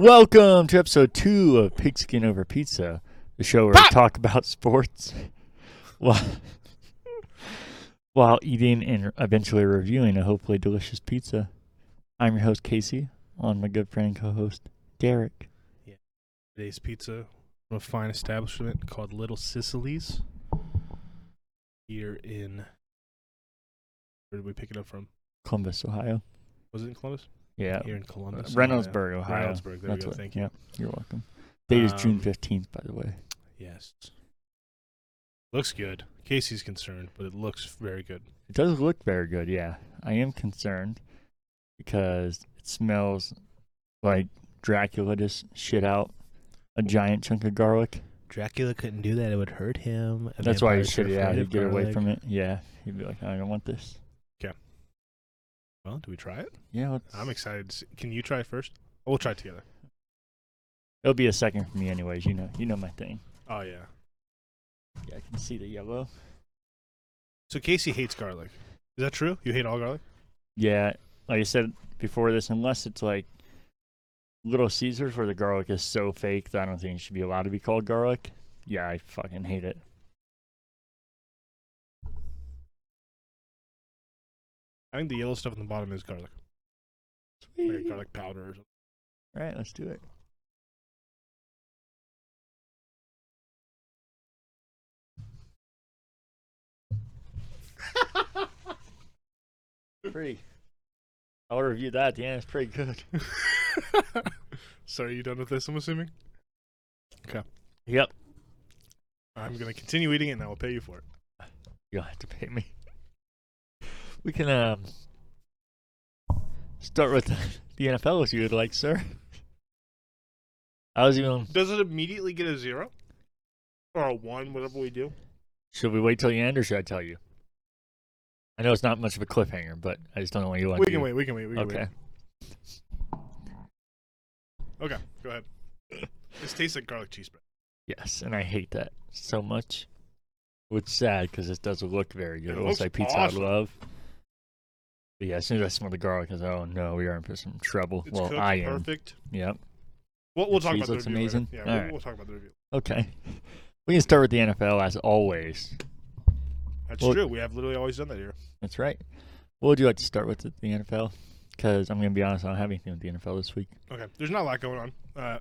Welcome to episode two of Pigskin Over Pizza, the show where we talk about sports while, while eating and eventually reviewing a hopefully delicious pizza. I'm your host, Casey, on my good friend and co host, Derek. Today's pizza from a fine establishment called Little Sicily's here in. Where did we pick it up from? Columbus, Ohio. Was it in Columbus? Yeah. Here in Columbus. Reynoldsburg, Ohio. Reynoldsburg. There That's we go. what- Thank you. Yep, you're welcome. Date is June Um, 15th, by the way. Yes. Looks good. Casey's concerned, but it looks very good. It does look very good, yeah. I am concerned because it smells like Dracula just shit out a giant chunk of garlic. Dracula couldn't do that; it would hurt him. That's why he shit it out. He'd get away from it. Yeah. He'd be like, I don't want this. Well, do we try it? Yeah, let's, I'm excited. To see. Can you try it first? We'll try it together. it'll be a second for me anyways. You know, you know my thing. Oh yeah. Yeah, I can see the yellow. So Casey hates garlic. Is that true? You hate all garlic? Yeah, like I said before this, unless it's like Little Caesars where the garlic is so fake that I don't think it should be allowed to be called garlic. Yeah, I fucking hate it. I think the yellow stuff on the bottom is garlic, like garlic powder or something. All right, let's do it. pretty. I'll review that. Yeah, it's pretty good. so are you done with this? I'm assuming. Okay. Yep. I'm gonna continue eating it, and I will pay you for it. You don't have to pay me. We can um start with the, the NFL if you would like, sir. I was even. Does it immediately get a zero or a one, whatever we do? Should we wait till the end, or should I tell you? I know it's not much of a cliffhanger, but I just don't know what you want. We can do. wait. We can wait. We can Okay. wait. Okay. Go ahead. This tastes like garlic cheese bread. Yes, and I hate that so much. Which sad because this doesn't look very good. It It looks looks like pizza awesome. I love. But yeah, as soon as I smell the garlic, I was oh no, we are in for some trouble. It's well, cooked I am. perfect. Yep. We'll, we'll talk about the review amazing? Later. Yeah, we'll, right. we'll talk about the review. Okay. We can start with the NFL as always. That's Well- true. We have literally always done that here. That's right. What would you like to start with the NFL? Because I'm going to be honest, I don't have anything with the NFL this week. Okay. There's not a lot going on. Uh,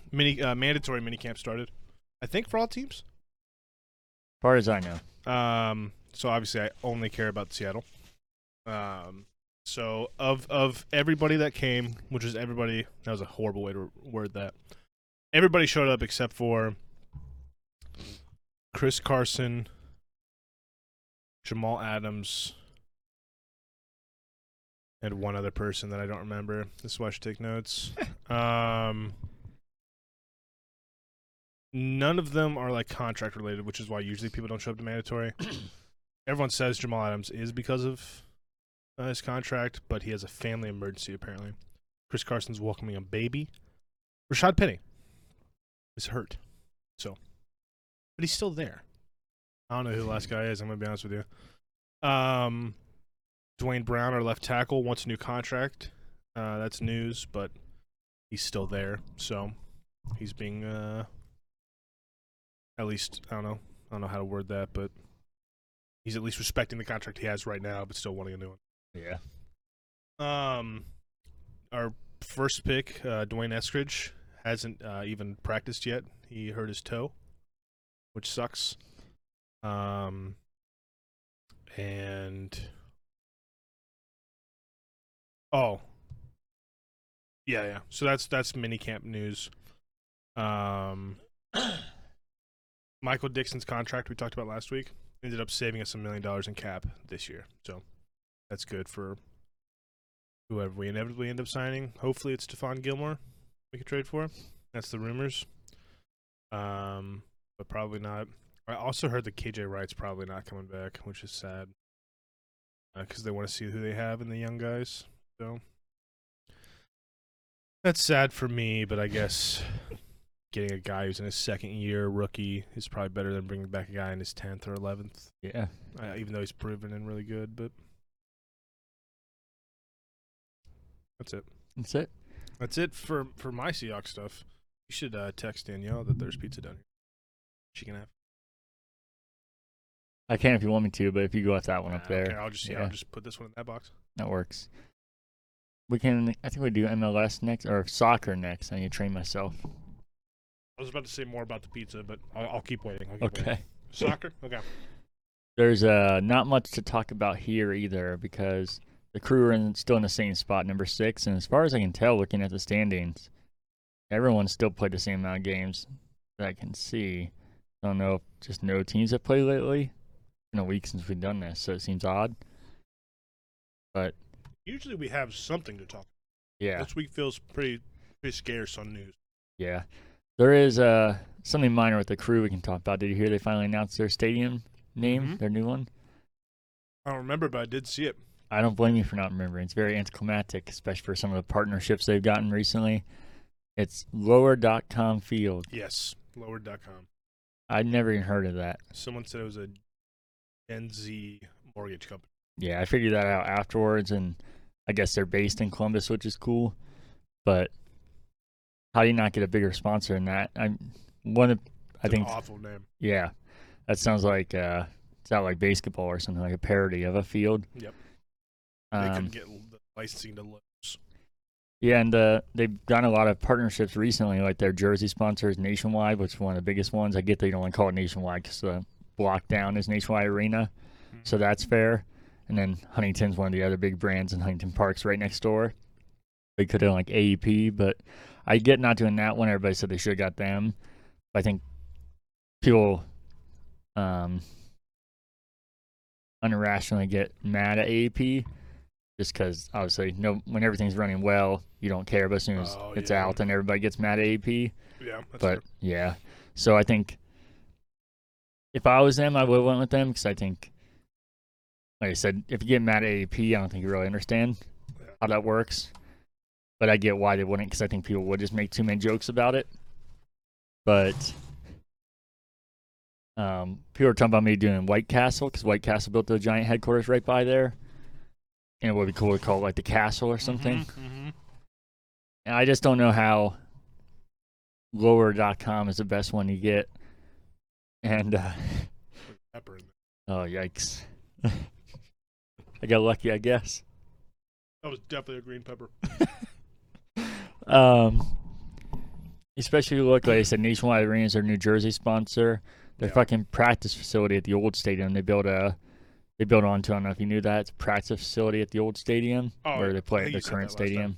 mini uh, mandatory mini camp started. I think for all teams. As far as I know. Um, so obviously, I only care about Seattle. Um, so of of everybody that came, which is everybody, that was a horrible way to word that. Everybody showed up except for Chris Carson, Jamal Adams, and one other person that I don't remember. This is why I should take notes. um, none of them are like contract related, which is why usually people don't show up to mandatory. Everyone says Jamal Adams is because of uh, his contract, but he has a family emergency apparently. Chris Carson's welcoming a baby. Rashad Penny is hurt, so, but he's still there. I don't know who the last guy is. I'm gonna be honest with you. Um, Duane Brown, our left tackle, wants a new contract. Uh, that's news, but he's still there, so he's being uh, at least I don't know. I don't know how to word that, but he's at least respecting the contract he has right now, but still wanting a new one. Yeah. Um, our first pick, uh, D'Wayne Eskridge, hasn't uh, even practiced yet. He hurt his toe, which sucks. Um, and oh, yeah, yeah. So that's that's minicamp news. Um, Michael Dickson's contract we talked about last week ended up saving us a million dollars in cap this year. So that's good for whoever we inevitably end up signing. Hopefully, it's Stephon Gilmore we could trade for. That's the rumors. Um, but probably not. I also heard that KJ Wright's probably not coming back, which is sad. Because they want to see who they have in the young guys. So that's sad for me, but I guess getting a guy who's in his second year, rookie, is probably better than bringing back a guy in his tenth or eleventh. Yeah. Uh, even though he's proven and really good, but that's it. That's it. That's it for for my Seahawks stuff. You should uh, text Danielle that there's pizza down here. She can have. I can if you want me to, but if you go with that one up Ah, there, Okay, I'll just yeah. yeah. I'll just put this one in that box. that works. We can. I think we do MLS next or soccer next. I need to train myself. I was about to say more about the pizza, but I'll, I'll keep waiting. I'll keep waiting. Okay. Soccer. Okay. There's uh not much to talk about here either because the crew are in, still in the same spot, number six, and as far as I can tell, looking at the standings, everyone's still played the same amount of games that I can see. I don't know if just no teams have played lately. It's been a week since we've done this, so it seems odd. But Usually we have something to talk. about. yeah, This week feels pretty pretty scarce on news. yeah, there is uh something minor with the crew we can talk about. Did you hear they finally announced their stadium name, Mhm. their new one? I don't remember, but I did see it. I don't blame you for not remembering. It's very anticlimactic, especially for some of the partnerships they've gotten recently. It's lower.com field. Yes, lowered.com. I'd never even heard of that. Someone said it was a Gen Z mortgage company. Yeah, I figured that out afterwards, and I guess they're based in Columbus, which is cool. But how do you not get a bigger sponsor than that? I'm one of, I think, awful name. yeah, that sounds like uh, it's not like basketball or something like a parody of a field. Yep. They Um, couldn't get the licensing to lose. Yeah, and uh, they've done a lot of partnerships recently, like their jersey sponsors, Nationwide, which is one of the biggest ones. I get they don't want to call it Nationwide because the block down is Nationwide Arena, so that's fair. And then Huntington's one of the other big brands in Huntington Park's right next door. They could have like AEP, but I get not doing that one. Everybody said they should have got them. I think people um, unirrationally get mad at AEP just because obviously no when everything's running well you don't care but as soon as Oh, it's yeah. out then everybody gets mad at ap Yeah, that's but fair. yeah so i think if i was them i would have went with them because i think like i said if you get mad at ap i don't think you really understand Yeah. how that works but i get why they wouldn't because i think people would just make too many jokes about it but um, people are talking about me doing White Castle because White Castle built the giant headquarters right by there, and it would be cool to call it like the castle or something. Mhm, And I just don't know how lower.com is the best one you get. And uh. Pepper in there. oh yikes. I got lucky, I guess. That was definitely a green pepper. Um especially look like I said, Nationwide Arena is their New Jersey sponsor. Their Yeah. fucking practice facility at the old stadium. They built a they built onto. I don't know if you knew that. It's a practice facility at the old stadium Oh, where they play at the current stadium.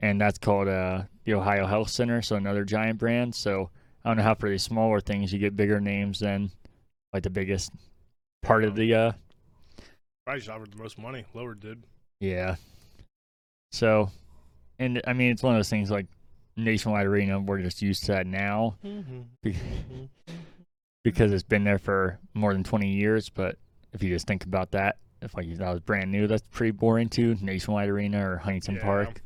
And that's called uh, the Ohio Health Center, so another giant brand. So I don't know how for these smaller things you get bigger names than like the biggest part of the uh Probably just offered the most money. Lower did. yeah. So and I mean it's one of those things like Nationwide Arena, we're just used to that now be- because it's been there for more than 20 years. But if you just think about that, if like that was brand new, that's pretty boring too. Nationwide Arena or Huntington Yeah. Park.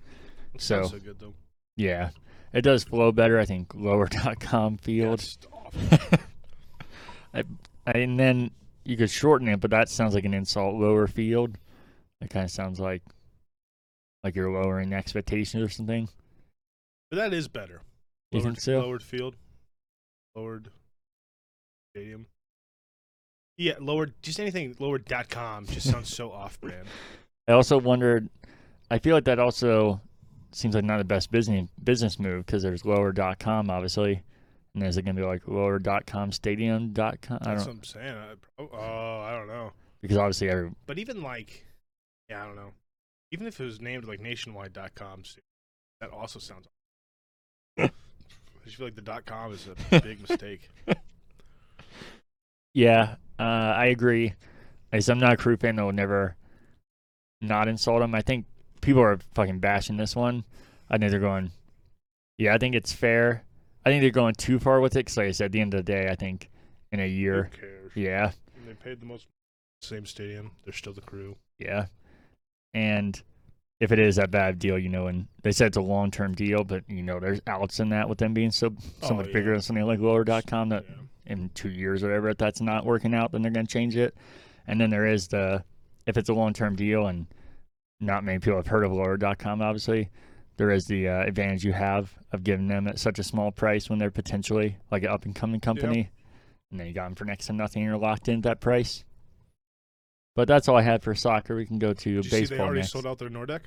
So- so good though. Yeah, it does flow better. I think lower.com field. I, and then you could shorten it, but that sounds like an insult. Lower field. It kind of sounds like like you're lowering expectations or something. But that is better. You Lowered, think so? Lowered field. Lowered stadium. Yeah, lower Just anything lowered.com just sounds so off brand. I also wondered. I feel like that also seems like not the best business business move because there's lower.com obviously, and is it gonna be like lower.com stadium.com? I That's don't what I'm saying. I, oh, oh, I don't know. because obviously every But even like, yeah, I don't know. Even if it was named like nationwide.com, that also sounds. I just feel like the dot .com is a big mistake. Yeah, uh, I agree. I guess I'm not a crew fan that will never not insult them. I think people are fucking bashing this one. I think they're going, yeah, I think it's fair. I think they're going too far with it because, like I said, at the end of the day, I think in a year, Who cares? yeah, And they paid the most. Same stadium. They're still the crew. yeah. And if it is that bad deal, you know, and they said it's a long term deal, but, you know, there's outs in that with them being so, so Oh, much yeah. bigger than something like lower.com that Yeah. In two years or whatever, if that's not working out, then they're going to change it. And then there is the, if it's a long term deal and not many people have heard of lower.com, obviously, there is the uh, advantage you have of giving them at such a small price when they're potentially like an up and coming company, and then you got them for next to nothing. and You're locked in at that price. But that's all I had for soccer. We can go to Did you see they baseball already next. sold out their Nordecke?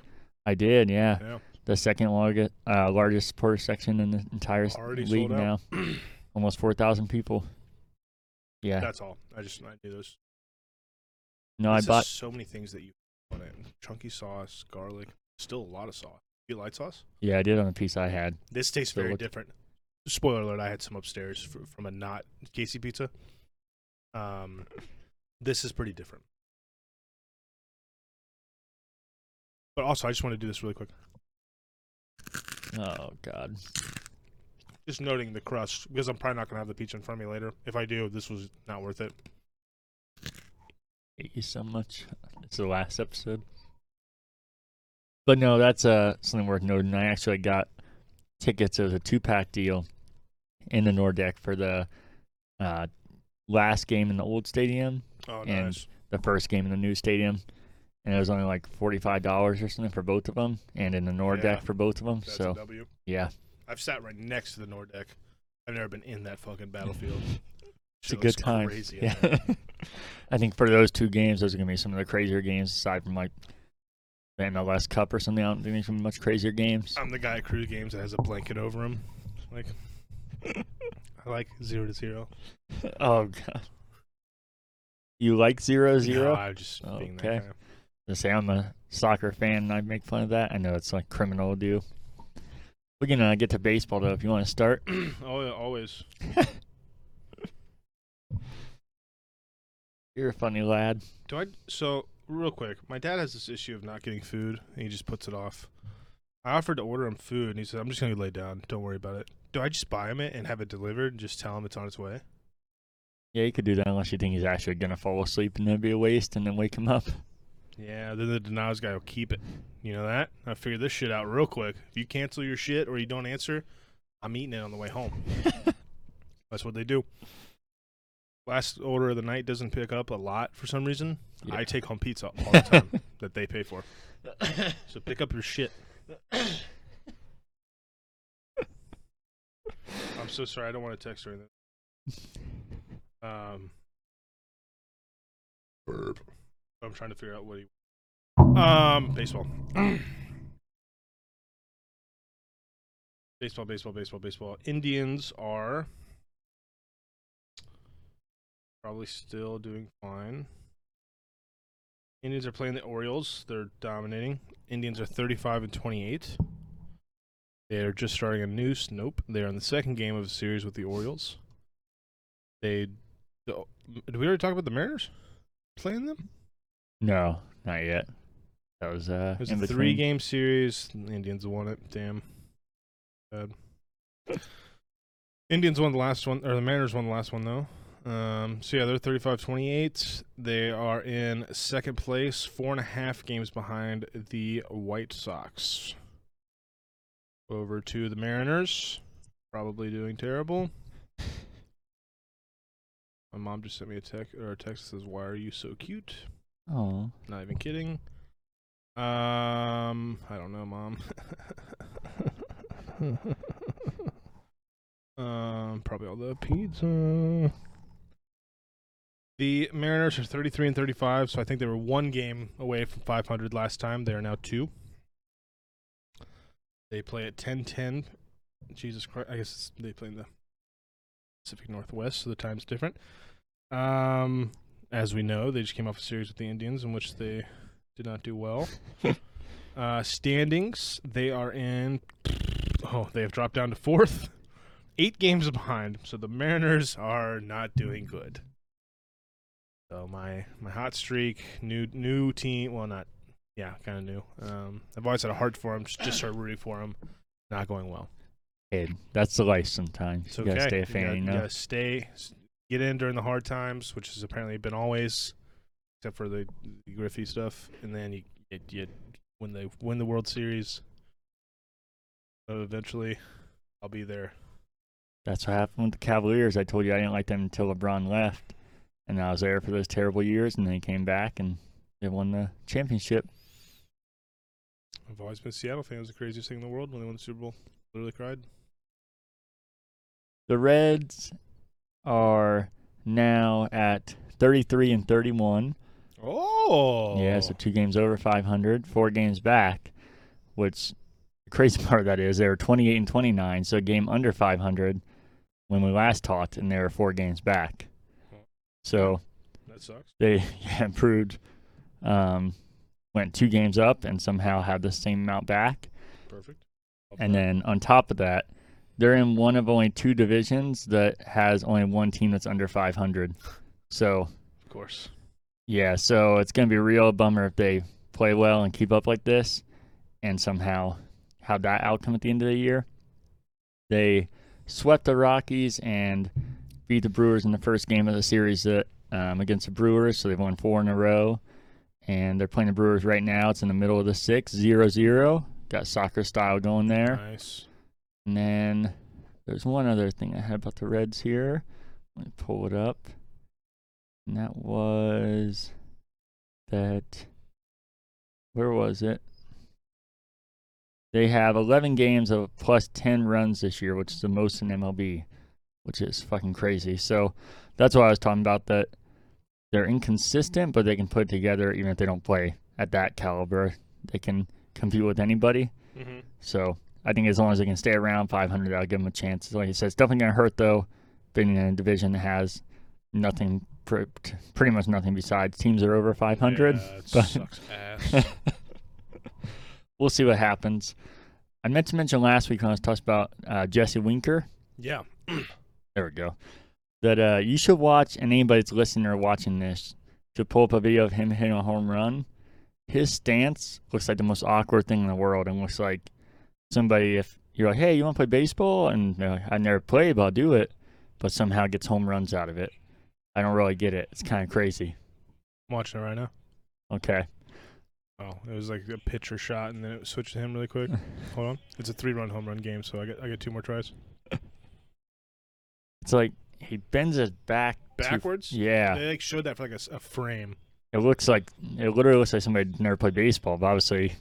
I did, yeah. Yeah. The second largest, uh, largest supporter section in the entire Already league now. Almost four thousand people. Yeah. That's all. I just I knew those. no, I This is bought. so many things that you put in: chunky sauce, garlic, still a lot of sauce. You light sauce? Yeah, I did on the piece I had. This tastes So very what- different. Spoiler alert: I had some upstairs fr- from a not Casey pizza. Um, this is pretty different. But also, I just want to do this really quick. Oh God. Just noting the crust because I'm probably not gonna have the pizza in front of me later. If I do, this was not worth it. hate you so much. It's the last episode. But no, that's uh something worth noting. I actually got tickets. It was a two pack deal in the Nordecke for the uh, last game in the old stadium, Oh, And nice. the first game in the new stadium, and it was only like forty five dollars or something for both of them, and in the Nordecke Yeah. for both of them. So yeah, I've sat right next to the Nordecke. I've never been in that fucking battlefield. it's a good looks time. Crazy in yeah, there. I think for those two games, those are gonna be some of the crazier games aside from like the MLS Cup or something. I don't think there's much crazier games. I'm the guy at Cruise Games that has a blanket over him. Like, I like zero to zero. Oh god. You like zero zero? No, I'm just being that Okay. guy. To say I'm a soccer fan and I make fun of that. I know it's like criminal to do. We can uh, get to baseball though if you want to start. oh, yeah, always. You're a funny lad. Do I? So real quick, my dad has this issue of not getting food, and he just puts it off. I offered to order him food, and he said, "I'm just gonna lay down. Don't worry about it." Do I just buy him it and have it delivered, and just tell him it's on its way? Yeah, you could do that unless you think he's actually gonna fall asleep and that'd be a waste, and then wake him up. Yeah, then the denials guy will keep it. You know that? I figured this shit out real quick. If you cancel your shit or you don't answer, I'm eating it on the way home. That's what they do. Last order of the night doesn't pick up a lot for some reason. Yeah. I take home pizza all the time that they pay for. So pick up your shit. I'm so sorry. I don't want to text or anything. Um, I'm trying to figure out what he. Um, baseball. baseball, baseball, baseball, baseball. Indians are probably still doing fine. Indians are playing the Orioles. They're dominating. Indians are 35 and 28. They are just starting a new. Nope, they are in the second game of a series with the Orioles. They. the- Did we already talk about the Mariners playing them? No, not yet. That was uh It was in a three game series. The Indians won it. Damn. Bad. Indians won the last one, or the Mariners won the last one, though. Um, so, yeah, they're 35 28. They are in second place, four and a half games behind the White Sox. Over to the Mariners. Probably doing terrible. My mom just sent me a text or a text that says, Why are you so cute? Oh, Not even kidding. Um, I don't know, mom. um, probably all the pizza. The Mariners are 33 and 35, so I think they were one game away from 500 last time. They are now two. They play at 10-10. Jesus Christ, I guess they play in the Pacific Northwest, so the time's different. Um, as we know, they just came off a series with the Indians in which they did not do well. uh, standings, they are in. Oh, they have dropped down to fourth, eight games behind. So the Mariners are not doing good. So my my hot streak, new new team. Well, not yeah, kind of new. Um, I've always had a heart for them. Just started rooting for them. Not going well. kid, that's the life sometimes. It's you okay. gotta stay a You fan, gotta- you you gotta stay, get in during the hard times, which has apparently been always, except for the, the Griffey stuff, and then you you, you when they win the World Series. So eventually, I'll be there. That's what happened with the Cavaliers. I told you I didn't like them until LeBron left, and I was there for those terrible years, and then he came back and they won the championship. I've always been a Seattle fan. It was the craziest thing in the world when they won the Super Bowl. Literally cried. The Reds are now at 33 and 31. Oh. Yeah, so two games over 500, four games back, which the crazy part of that is they were 28 and 29, so a game under 500 when we last talked, and they were four games back. So that sucks. they yeah, improved, um, went two games up, and somehow had the same amount back. Perfect. And then on top of that, they're in one of only two divisions that has only one team that's under 500. So of course. Yeah, so it's going to be a real bummer if they play well and keep up like this and somehow have that outcome at the end of the year. They swept the Rockies and beat the Brewers in the first game of the series that, um, against the Brewers, so they've won four in a row. And they're playing the Brewers right now. It's in the middle of the sixth, 0 0. Got soccer style going there. Nice. And then there's one other thing I had about the Reds here. Let me pull it up. And that was that. Where was it? They have 11 games of plus 10 runs this year, which is the most in MLB, which is fucking crazy. So that's what I was talking about. That they're inconsistent, but they can put it together even if they don't play at that caliber. They can compete with anybody. Mm-hmm. So I think as long as they can stay around 500, I'll give them a chance. Like said, it's definitely going to hurt though, being in a division that has nothing, pretty much nothing besides teams that are over 500. Yeah, but- sucks ass. we'll see what happens. I meant to mention last week when I was talking about uh, Jesse Winker. yeah. There we go. That uh, you should watch, and anybody that's listening or watching this should pull up a video of him hitting a home run. His stance looks like the most awkward thing in the world, and looks like somebody if you're like, "Hey, you want to play baseball?" and "I never played, but I'll do it," but somehow gets home runs out of it. I don't really get it. It's kind of crazy. I'm watching it right now. Okay. Oh, it was like a pitcher shot, and then it switched to him really quick. Hold on. It's a three-run home run game, so I get I get two more tries. It's like he bends his back Backwards. yeah. They like showed that for like a, a frame. It looks like it literally looks like somebody never played baseball, but obviously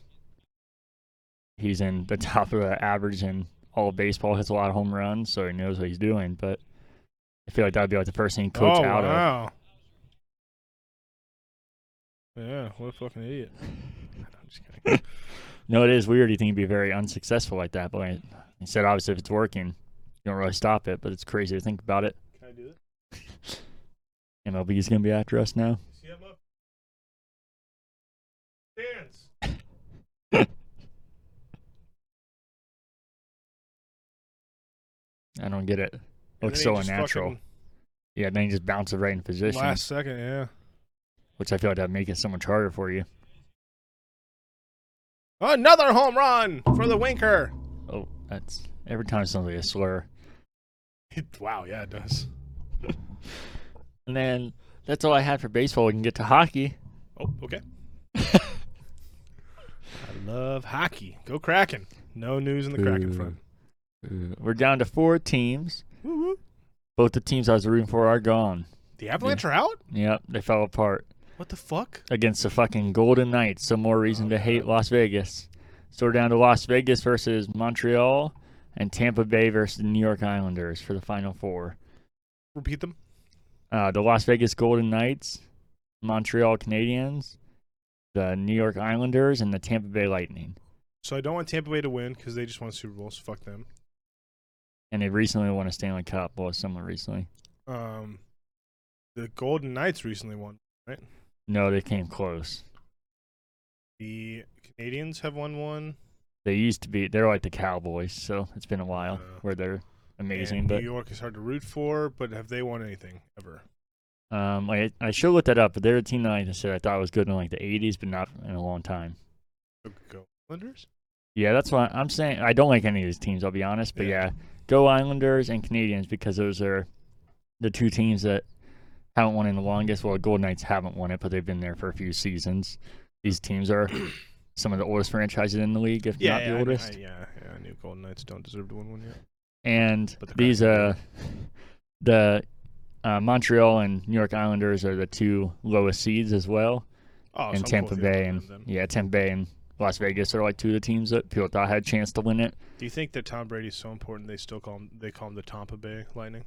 he's in the top of the average in all of baseball, hits a lot of home runs, so he knows what he's doing. But I feel like that'd be like the first thing he coach oh out of. wow. Yeah, what a fucking idiot. Kidding. No, it is weird. You think he'd be very unsuccessful like that, but he said obviously if it's working, you don't really stop it. But it's crazy to think about it. Can I do it? MLB is gonna be after us now. Dance. I don't get it. And Looks so unnatural. Yeah, then he just bounces right in position, Last second, yeah. which I feel like that'd make it so much harder for you. Another home run for the Winker. Oh, that's every time it sounds like a slur. wow, yeah, it does. And then that's all I had for baseball. We can get to hockey. Oh, okay. I love hockey. Go Kraken. No news in the Kraken front. We're down to four teams. Woo woo. Both the teams I was rooting for are gone. The Avalanche are out? Yep, they fell apart What the fuck? against the fucking Golden Knights. So more reason Oh, to hate Las Vegas. So we're down to Las Vegas versus Montreal and Tampa Bay versus the New York Islanders for the final four. Repeat them. Uh, the Las Vegas Golden Knights, Montreal Canadiens, the New York Islanders, and the Tampa Bay Lightning. So I don't want Tampa Bay to win because they just won Super Bowl. So fuck them. And they recently won a Stanley Cup. Well, someone recently. Um, the Golden Knights recently won. Right? No, they came close. The Canadiens have won one. They used to be. They're like the Cowboys, so it's been a while Uh, where they're amazing. and But New York is hard to root for, but have they won anything ever? um, I I should look that up. But they're a team that like I said I thought was good in like the '80s, but not in a long time. Go Islanders. Yeah, that's why I'm saying I don't like any of these teams. I'll be honest, but Yeah. yeah, go Islanders and Canadiens because those are the two teams that haven't won in the longest. Well, the Golden Knights haven't won it, but they've been there for a few seasons. These teams are some of the oldest franchises in the league, if Yeah, not yeah, the oldest. I, yeah, yeah. I knew Golden Knights don't deserve to win one yet. and the these uh the uh, Montreal and New York Islanders are the two lowest seeds as well, Oh, so and I'm Tampa Bay and them. yeah, Tampa Bay and Las Vegas are like two of the teams that people thought had a chance to win it. Do you think that Tom Brady's so important they still call him they call him the Tampa Bay Lightning?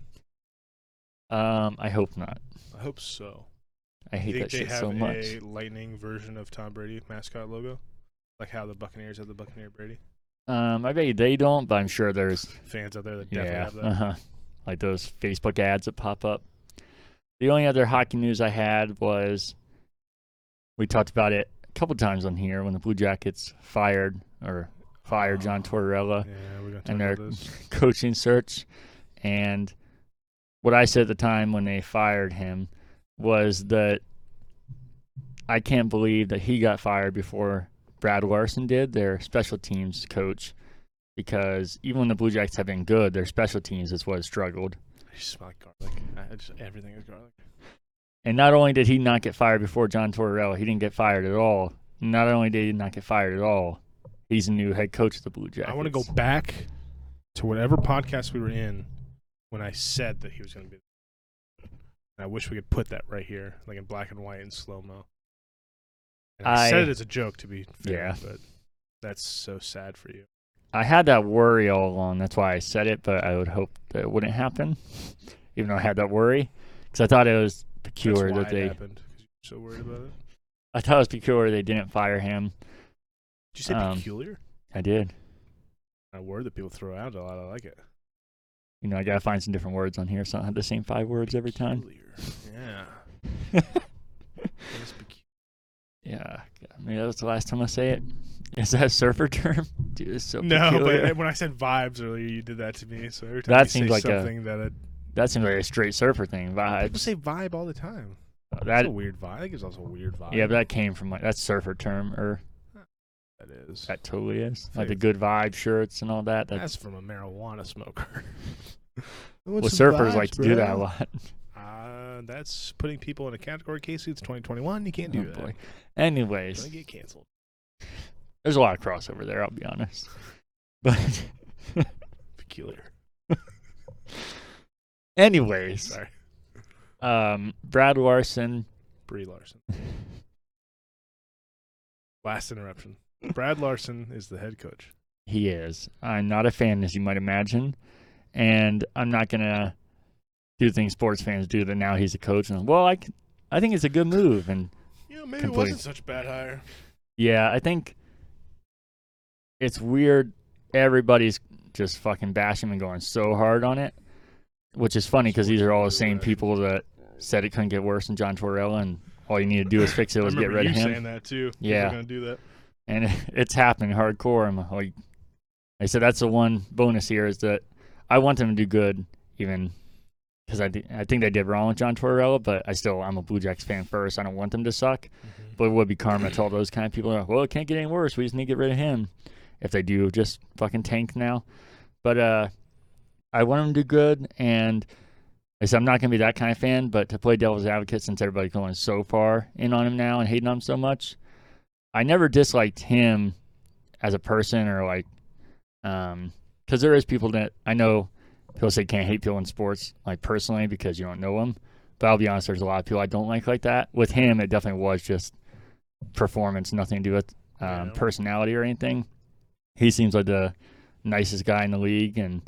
Um, I hope not. I hope so. I hate that think they shit have so much. a Lightning version of Tom Brady mascot logo, like how the Buccaneers have the Buccaneer Brady? Um, I bet you they don't, but I'm sure there's Fans out there that definitely yeah, have that. uh-huh. like those Facebook ads that pop up. The only other hockey news I had was we talked about it a couple times on here when the Blue Jackets fired or fired John ah, Tortorella Yeah, we're gonna talk and their coaching search. And what I said at the time when they fired him was that I can't believe that he got fired before Brad Larsen did, their special teams coach, because even when the Blue Jackets have been good, their special teams is what has struggled. I smell like garlic. I just, everything is garlic. And not only did he not get fired before John Tortorella, he didn't get fired at all. Not only did he not get fired at all, he's a new head coach of the Blue Jackets. I want to go back to whatever podcast we were in when I said that he was going to be. And I wish we could put that right here, like in black and white in slow mo. I, I- said it as a joke, to be fair, Yeah. but that's so sad for you. I had that worry all along. That's why I said it, but I would hope that it wouldn't happen, even though I had that worry, because I thought it was Peculiar that they. happened. so worried about it. I thought it was peculiar they didn't fire him. Did you say Um, peculiar? I did. A word that people throw out a lot. I like it. You know, I gotta find some different words on here, so I don't have the same five words every time. Peculiar. Yeah. That yeah, maybe that was the last time I say it. Is that a surfer term? Dude, it's so peculiar. No, peculiar. but when I said vibes earlier, you did that to me. So every time That seems say like a- something that it, that seems like a straight surfer thing. people Vibes. say vibe all the time. That That's a weird vibe. I think it's also a weird vibe. yeah, but that came from like that's surfer term, or that is. that totally is like the good vibe shirts and all that. That's That's from a marijuana smoker. well, surfers like to do that a lot. Uh, that's putting people in a category. Casey, it's 2021. You can't do Oh, that. boy. Gonna Anyways, get canceled. there's a lot of crossover there. I'll be honest, but Peculiar. anyways, Sorry, um, Brad Larsen. Brie Larson. Last interruption. Brad Larsen is the head coach. He is. I'm not a fan, as you might imagine, and I'm not gonna do things sports fans do. That now he's a coach, and well, I I think it's a good move, and You know, maybe Complete. it wasn't such a bad hire. yeah, I think it's weird. Everybody's just fucking bashing and going so hard on it, which is funny because these are all the same people that said it couldn't get worse than John Tortorella, and all you need to do is fix it was get rid of him. saying that too. Yeah. are gonna do that. and it's happening hardcore. I'm like, I said that's the one bonus here is that I want them to do good, even because I, thi- I think they did wrong with John Tortorella, but I still I'm a Blue Jackets fan first. I don't want them to suck, but it would be karma to all those kind of people. Like, well, it can't get any worse. We just need to get rid of him. If they do, just fucking tank now. But uh, I want him to do good, and I said I'm not gonna be that kind of fan, but to play devil's advocate since everybody's going so far in on him now and hating on him so much, I never disliked him as a person or like, um, because there is people that I know people say can't hate people in sports like personally because you don't know them. But I'll be honest, there's a lot of people I don't like like that. With him, it definitely was just performance, nothing to do with um, Yeah. personality or anything. He seems like the nicest guy in the league and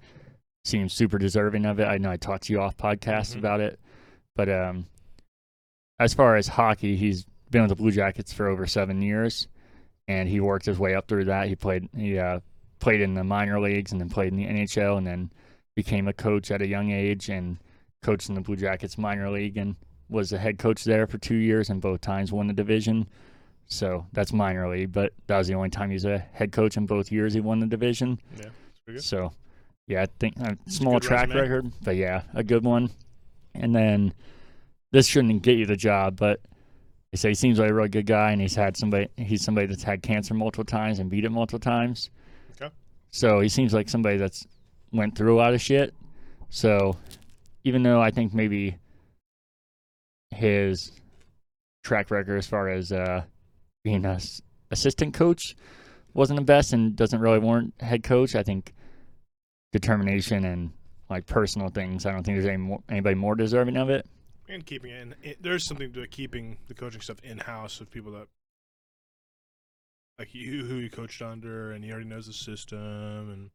seems super deserving of it. I know I talked to you off podcast Mhm. about it, but um, as far as hockey, he's been with the Blue Jackets for over seven years, and he worked his way up through that. He played he uh, played in the minor leagues and then played in the NHL, and then became a coach at a young age and coached in the Blue Jackets minor league and was the head coach there for two years and both times won the division. So that's minor league, but that was the only time he was a head coach in both years he won the division. Yeah. So, yeah, I think a small good track resume. record, but yeah, a good one. And then this shouldn't get you the job, but they say he seems like a really good guy, and he's had somebody. He's somebody that's had cancer multiple times and beat it multiple times. Okay. So he seems like somebody that's went through a lot of shit. So even though I think maybe his track record as far as uh, being a assistant coach wasn't the best and doesn't really warrant head coach. I think determination and like personal things. I don't think there's any more, anybody more deserving of it. And keeping it, in, it there's something to keeping the coaching stuff in house of people that like you who you coached under, and he already knows the system and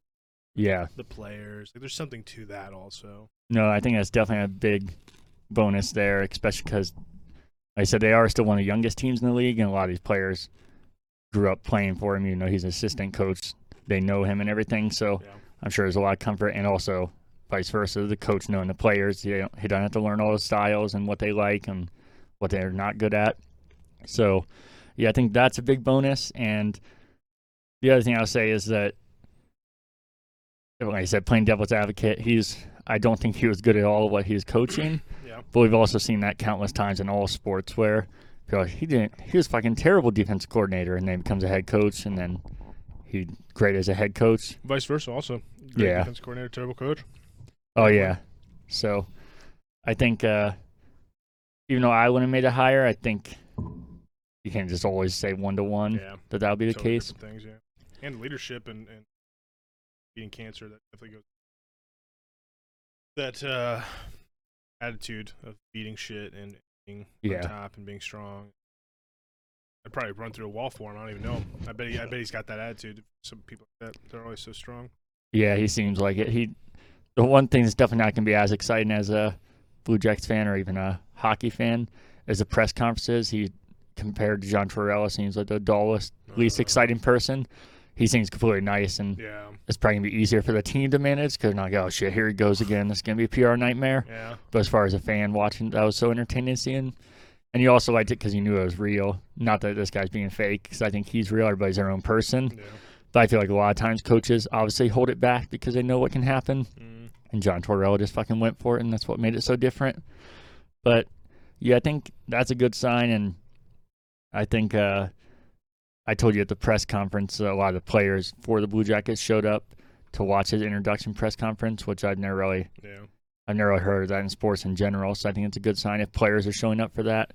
Yeah. the players. Like, there's something to that also. No, I think that's definitely a big bonus there, especially because, like I said, they are still one of the youngest teams in the league, and a lot of these players grew up playing for him. You know, he's an assistant coach. They know him and everything, so Yeah. I'm sure there's a lot of comfort, and also vice versa, the coach knowing the players. He don't, he don't have to learn all the styles and what they like and what they're not good at. So, yeah, I think that's a big bonus. And the other thing I'll say is that, like I said, playing devil's advocate, he's I don't think he was good at all at what he was coaching. Yeah. But we've also seen that countless times in all sports where he didn't he was fucking terrible defense coordinator and then becomes a head coach and then great as a head coach. Vice versa, also. Great Yeah. Defense coordinator, terrible coach. Oh yeah. So I think uh even though I wouldn't have made it higher, I think you can't just always say one to one that that would be the Totally case. Things, yeah. And leadership and, and beating cancer that definitely goes. That uh, attitude of beating shit and being Yeah. on top and being strong. I'd probably run through a wall for him. I don't even know him. I bet he, I bet he's got that attitude. Some people like that they're always so strong. Yeah, he seems like it. He the one thing that's definitely not gonna be as exciting as a Blue Jackets fan or even a hockey fan is the press conferences. He compared to John Tortorella seems like the dullest, least Uh, exciting person. He seems completely nice and Yeah, it's probably gonna be easier for the team to manage because not like, oh shit, here he goes again. This is gonna be a PR nightmare. yeah, But as far as a fan watching, that was so entertaining seeing. And you also liked it because you knew it was real. Not that this guy's being fake, because I think he's real. Everybody's their own person. yeah. But I feel like a lot of times coaches obviously hold it back because they know what can happen. Mm, And John Tortorella just fucking went for it, and that's what made it so different. But yeah, I think that's a good sign. And I think uh, I told you at the press conference, a lot of the players for the Blue Jackets showed up to watch his introduction press conference, which I've never really yeah. I've never heard of that in sports in general, so I think it's a good sign if players are showing up for that.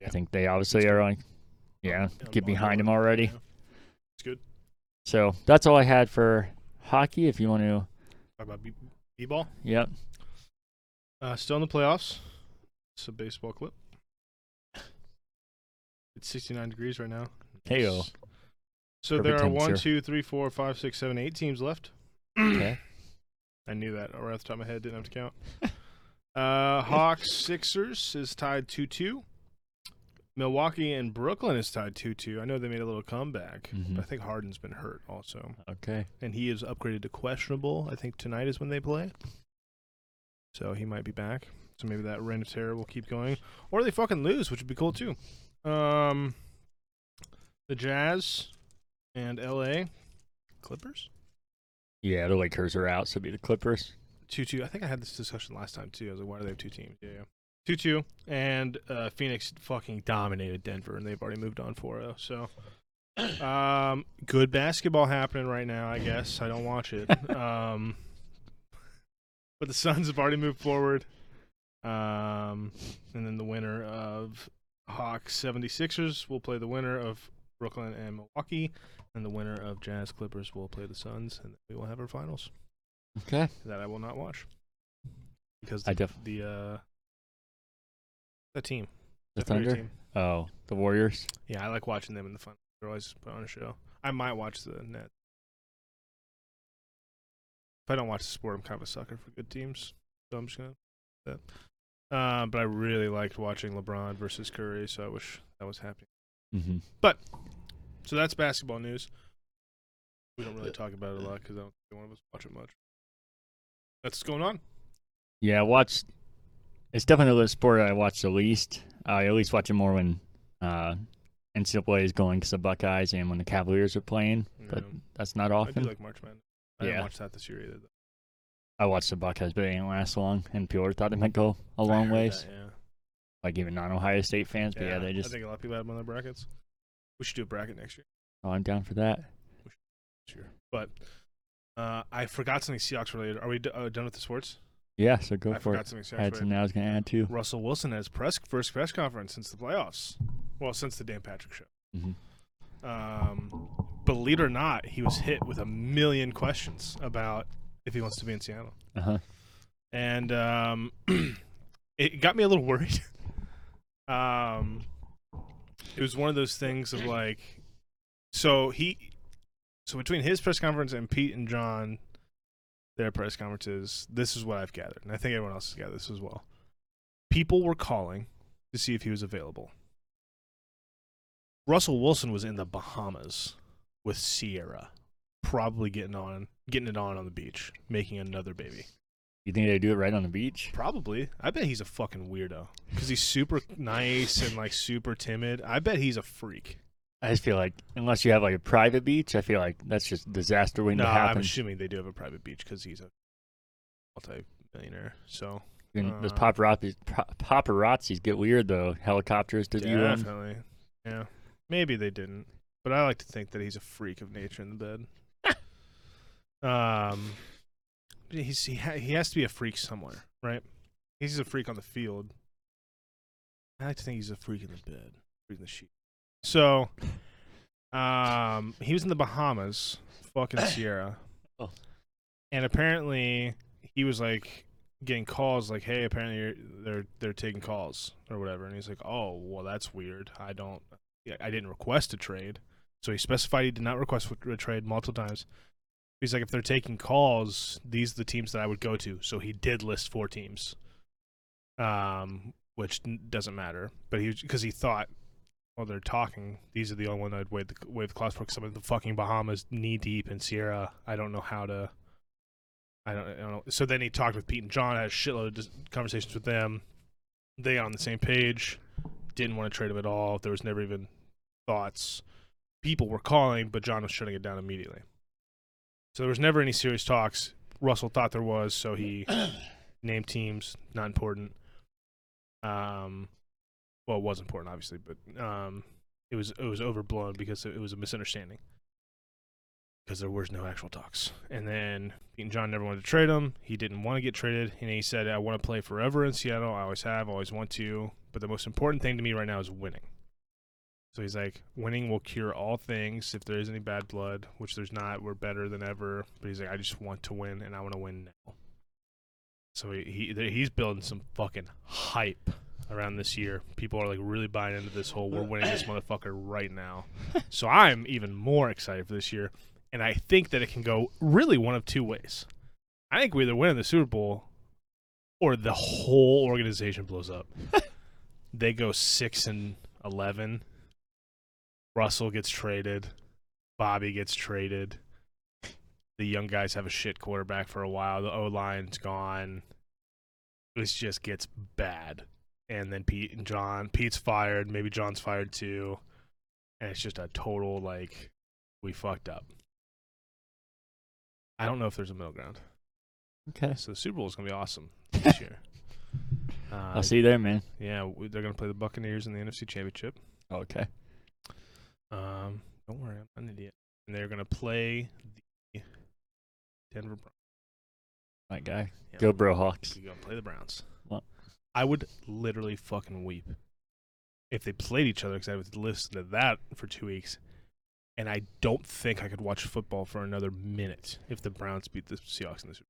Yeah. I think they obviously are on. yeah, Yeah, get behind him already. Yeah. It's good. So that's all I had for hockey. If you want to, Talk about b- b-ball. yep, Uh, still in the playoffs. It's a baseball clip. It's 69 degrees right now. Heyo. Nice. So Perfect there are one, two, three, four, five, six, seven, eight teams left. okay, I knew that right off the top of my head. Didn't have to count. uh, Hawks Sixers is tied 2 2. Milwaukee and Brooklyn is tied 2 2. I know they made a little comeback, Mhm. but I think Harden's been hurt also. okay, And he is upgraded to questionable. I think tonight is when they play. So he might be back. So maybe that reign of terror will keep going. Or they fucking lose, which would be cool too. Um, the Jazz and LA Clippers. yeah, the Lakers are out, so it'll be the Clippers. Two two. I think I had this discussion last time too. I was like, why do they have two teams? Yeah, yeah. Two two. And uh, Phoenix fucking dominated Denver, and they've already moved on 4-0. So, um, good basketball happening right now. I guess I don't watch it. um, but the Suns have already moved forward. Um, and then the winner of Hawks 76ers will play the winner of Brooklyn and Milwaukee, and the winner of Jazz Clippers will play the Suns, and we will have our finals Okay, that I will not watch because I the, def the uh the team the Thunder Thunder. team. Oh, the Warriors. Yeah, I like watching them in the fun. They're always put on a show. I might watch the net. If I don't watch the sport, I'm kind of a sucker for good teams, so I'm just gonna. do That. Um, but I really liked watching LeBron versus Curry, so I wish that was happening. Mm-hmm. But so that's basketball news. We don't really talk about it a lot because I don't think one of us watch it much. That's what's going on. Yeah, I watched. It's definitely the sport I watch the least. I at least watch it more when uh, NCAA is going because the Buckeyes and when the Cavaliers are playing. But Yeah. that's not I do often. like March Madness. I didn't watch that this year either. though. I watched the Buckeyes, but it didn't last long, and people thought it might go a long ways. that, yeah. Like even non-Ohio State fans, but yeah, they just. I think a lot of people have them on their brackets. We should do a bracket next year. Oh, I'm down for that. Year. But uh, I forgot something Seahawks related. Are we d- uh, done with the sports? Yeah, so go I for it. something I Seahawks had some related. that I was gonna add too. Russell Wilson has press first press conference since the playoffs. Well, since the Dan Patrick show. hmm Um, believe it or not, he was hit with a million questions about if he wants to be in Seattle, Uh huh. and um, it got me a little worried. um, it was one of those things of like, So he, so between his press conference and Pete and John, their press conferences, this is what I've gathered, and I think everyone else has gathered this as well. People were calling to see if he was available. Russell Wilson was in the Bahamas with Ciara, probably getting on, getting it on on the beach, making another baby. You think they do it right on the beach? Probably. I bet he's a fucking weirdo because he's super nice and like super timid. I bet he's a freak. I just feel like unless you have like a private beach, I feel like that's just disaster waiting No, to I'm assuming they do have a private beach because he's a multi-millionaire. So And those uh, paparazzi, pa- paparazzis get weird though. Helicopters to view him. definitely, yeah. Maybe they didn't, but I like to think that he's a freak of nature in the bed. um, he's he, ha- he has to be a freak somewhere, right? He's a freak on the field. I like to think he's a freak in the bed, freak in the sheet. So, um, he was in the Bahamas, fucking Ciara, Oh. and apparently he was like getting calls like, "Hey, apparently you're, they're they're taking calls or whatever," and he's like, "Oh, well, that's weird. I don't, yeah, I didn't request a trade." So he specified he did not request a trade multiple times. He's like, if they're taking calls, these are the teams that I would go to. So he did list four teams, um, which n- doesn't matter. But he because he thought, well, they're talking. These are the only one I'd wave the wave the clause for. 'cause I'm in the fucking Bahamas, knee deep in Ciara. I don't know how to. I don't, I don't know. So then he talked with Pete and John, had a shitload of conversations with them. They on the same page. Didn't want to trade him at all. There was never even thoughts. People were calling, but John was shutting it down immediately. So there was never any serious talks. Russell thought there was, so he named teams. Not important. Um, well, it was important, obviously, but um, it was it was overblown because it was a misunderstanding. Because there was no actual talks, and then Pete and John never wanted to trade him. He didn't want to get traded, and he said, "I want to play forever in Seattle. I always have, always want to. But the most important thing to me right now is winning." So he's like, winning will cure all things. If there is any bad blood, which there's not, we're better than ever. But he's like, I just want to win, and I want to win now. So he, he he's building some fucking hype around this year. People are like really buying into this whole we're winning this motherfucker right now. so I'm even more excited for this year, and I think that it can go really one of two ways. I think we either win the Super Bowl, or the whole organization blows up. they go six and eleven. Russell gets traded. Bobby gets traded. The young guys have a shit quarterback for a while. The O line's gone. This just gets bad. And then Pete and John. Pete's fired. Maybe John's fired too. And it's just a total like we fucked up. I don't know if there's a middle ground. Okay. So the Super Bowl is gonna be awesome this year. Uh, I'll see you there, man. Yeah, w- they're gonna play the Buccaneers in the NFC Championship. Okay. Um, don't worry, I'm an idiot. And they're gonna play the Denver Broncos. My guy. Yeah, Go Bro Hawks. They're gonna play the Browns. I would literally fucking weep if they played each other because I would listen to that for two weeks, and I don't think I could watch football for another minute if the Browns beat the Seahawks in the Super.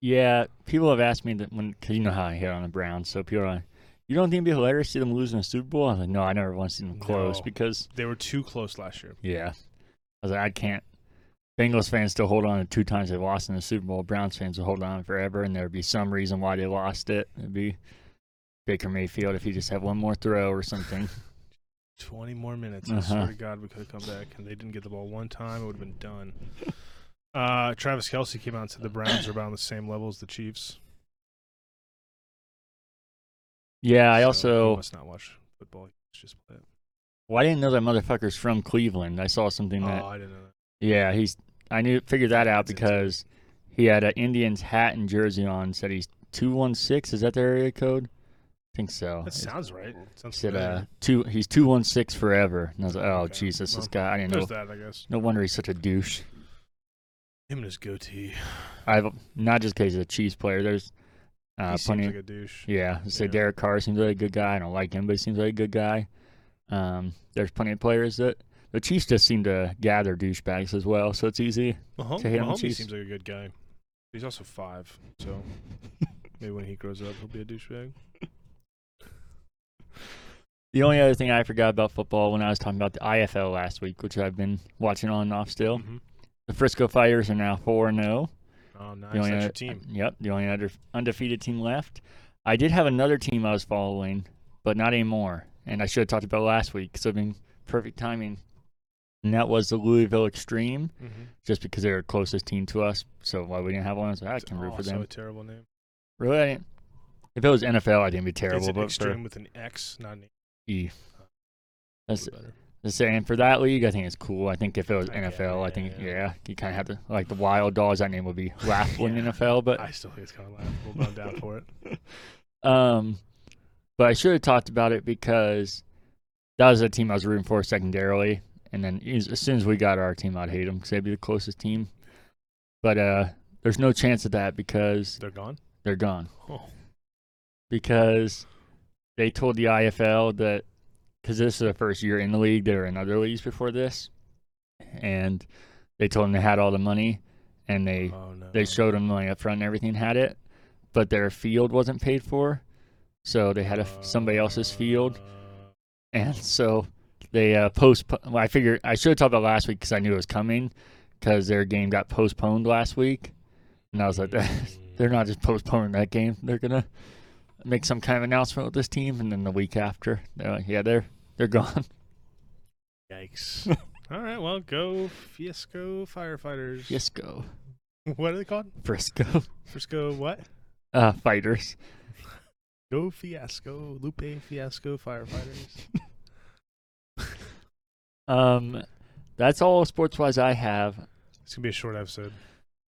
Yeah, people have asked me that when, cause you know how I hit on the Browns, so people are like, "You don't think it'd be hilarious to see them losing a Super Bowl?" I was like, "No, I never want to see them close No. because They were too close last year. yeah." I was like, "I can't." Bengals fans still hold on to two times they've lost in the Super Bowl. Browns fans will hold on forever, and there'd be some reason why they lost it. It'd be Baker Mayfield if he just had one more throw or something. Twenty more minutes. I swear Uh-huh. to God, we could have come back, and they didn't get the ball one time. It would have been done. Uh, Travis Kelce came out and said the Browns are about on the same level as the Chiefs. Yeah, I So also must not watch football. Just play it. well, I didn't know that motherfucker's from Cleveland. I saw something that Oh, I didn't know that. Yeah, he's. I knew figured that out because he had an Indians hat and jersey on. Said he's two one six. Is that the area code? I think so. That It sounds right. Sounds said uh two. He's two one six forever. And I was like, oh Okay. Jesus, this Well, guy. I didn't know. There's that, I guess. No wonder he's such a douche. Him and his goatee. I've not just because he's a Chiefs player. There's uh, he seems plenty. like a douche. yeah, say Yeah. Derek Carr seems like a good guy. I don't like him, but he seems like a good guy. Um, there's plenty of players that the Chiefs just seem to gather douchebags as well, so it's easy. Mahomes, To hit on the Mahomes Chiefs. seems like a good guy. He's also five, so maybe when he grows up, he'll be a douchebag. The only other thing I forgot about football when I was talking about the IFL last week, which I've been watching on and off still, Mhm. the Frisco Fires are now 4 0. Oh, nice. The only That's your other- team. Yep, the only other undefeated team left. I did have another team I was following, but not anymore. And I should have talked about last week because I've been perfect timing. And that was the Louisville Xtreme, Mm-hmm. just because they're the closest team to us. So why we didn't have one, I was like, I can root for also them. a terrible name. Really? I didn't- If it was NFL, I think it'd be terrible. Is it but extreme for with an X, not an E, that's the same for that league. I think it's cool. I think if it was I get NFL, I think yeah. yeah, you kind of have to like the Wild Dogs. That name would be laughable in NFL, but I still think it's kind of laughable, but I'm down for it. Um, but I should have talked about it because that was a team I was rooting for secondarily, and then as as soon as we got our team, I'd hate them because they'd be the closest team. But uh, there's no chance of that because They're gone. they're gone. Oh. Because they told the IFL that because this is the first year in the league, they were in other leagues before this, and they told them they had all the money, and they Oh no. they showed them money up front and everything had it, but their field wasn't paid for, so they had a, somebody else's field, and so they uh, post. Well, I figured I should have talked about last week because I knew it was coming, because their game got postponed last week, and I was like, they're not just postponing that game; they're gonna make some kind of announcement with this team, and then the week after, they're like, yeah, they're they're gone. Yikes. All right, well, go Fiasco Firefighters. Frisco, What are they called? Frisco, Frisco what? uh, fighters. Go Fiasco, Lupe Fiasco Firefighters. Um, that's all sports wise I have. it's gonna be a short episode.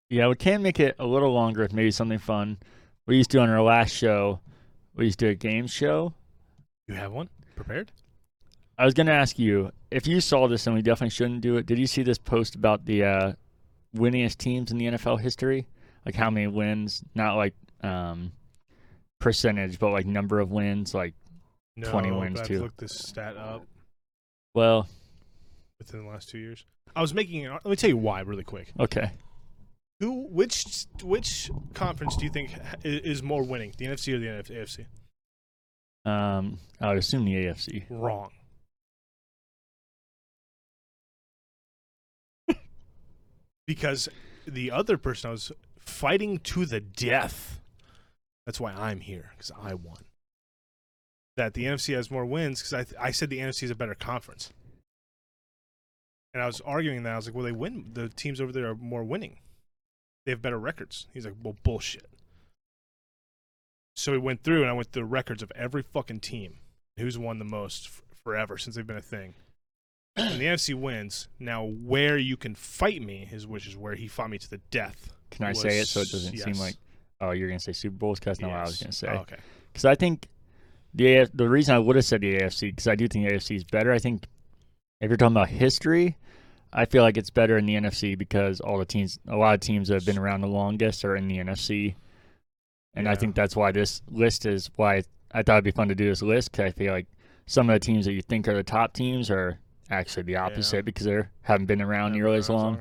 Yeah, we can make it a little longer with maybe something fun. We used to do on our last show. We used to do a game show. You have one prepared? I was gonna ask you if you saw this, and we definitely shouldn't do it. Did you see this post about the uh, winningest teams in the NFL history? Like how many wins? Not like um, percentage, but like number of wins. Like, No, 20 wins, I've too. looked this stat up well, within the last two years. I was making. Let me tell you why, really quick. okay. Who? Which? Which conference do you think is more winning, the NFC or the AFC? Um, I would assume the AFC. Wrong. because the other person I was fighting to the death. That's why I'm here because I won. That the NFC has more wins because I th- I said the NFC is a better conference. And I was arguing that I was like, well, they win. The teams over there are more winning. They have better records. He's like, well, bullshit. So we went through and I went through the records of every fucking team who's won the most f- forever since they've been a thing. And the NFC wins. Now, where you can fight me is which is where he fought me to the death. Can I say it so it doesn't seem like oh you're gonna say Super Bowls? Because that's not what I was gonna say. Oh, okay. Because I think the AF, the reason I would have said the AFC because I do think the AFC is better. I think if you're talking about history, I feel like it's better in the NFC because all the teams, a lot of teams that have been around the longest are in the NFC, and I think that's why this list is why I thought it'd be fun to do this list because I feel like some of the teams that you think are the top teams are actually the opposite Yeah. because they haven't been around nearly as long.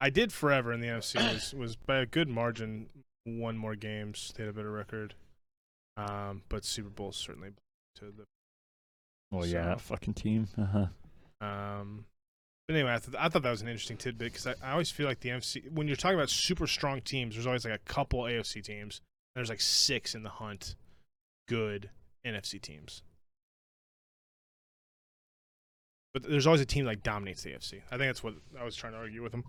I did forever in the NFC was was by a good margin. Won more games. They had a better record. Um, but Super Bowl certainly to the Well, yeah, So- that fucking team. Uh huh. Um, but anyway, I, th- I thought that was an interesting tidbit because I, I always feel like the NFC, when you're talking about super strong teams, there's always like a couple AFC teams. And there's like six in the hunt, good NFC teams. But there's always a team that like dominates the AFC. I think that's what I was trying to argue with him.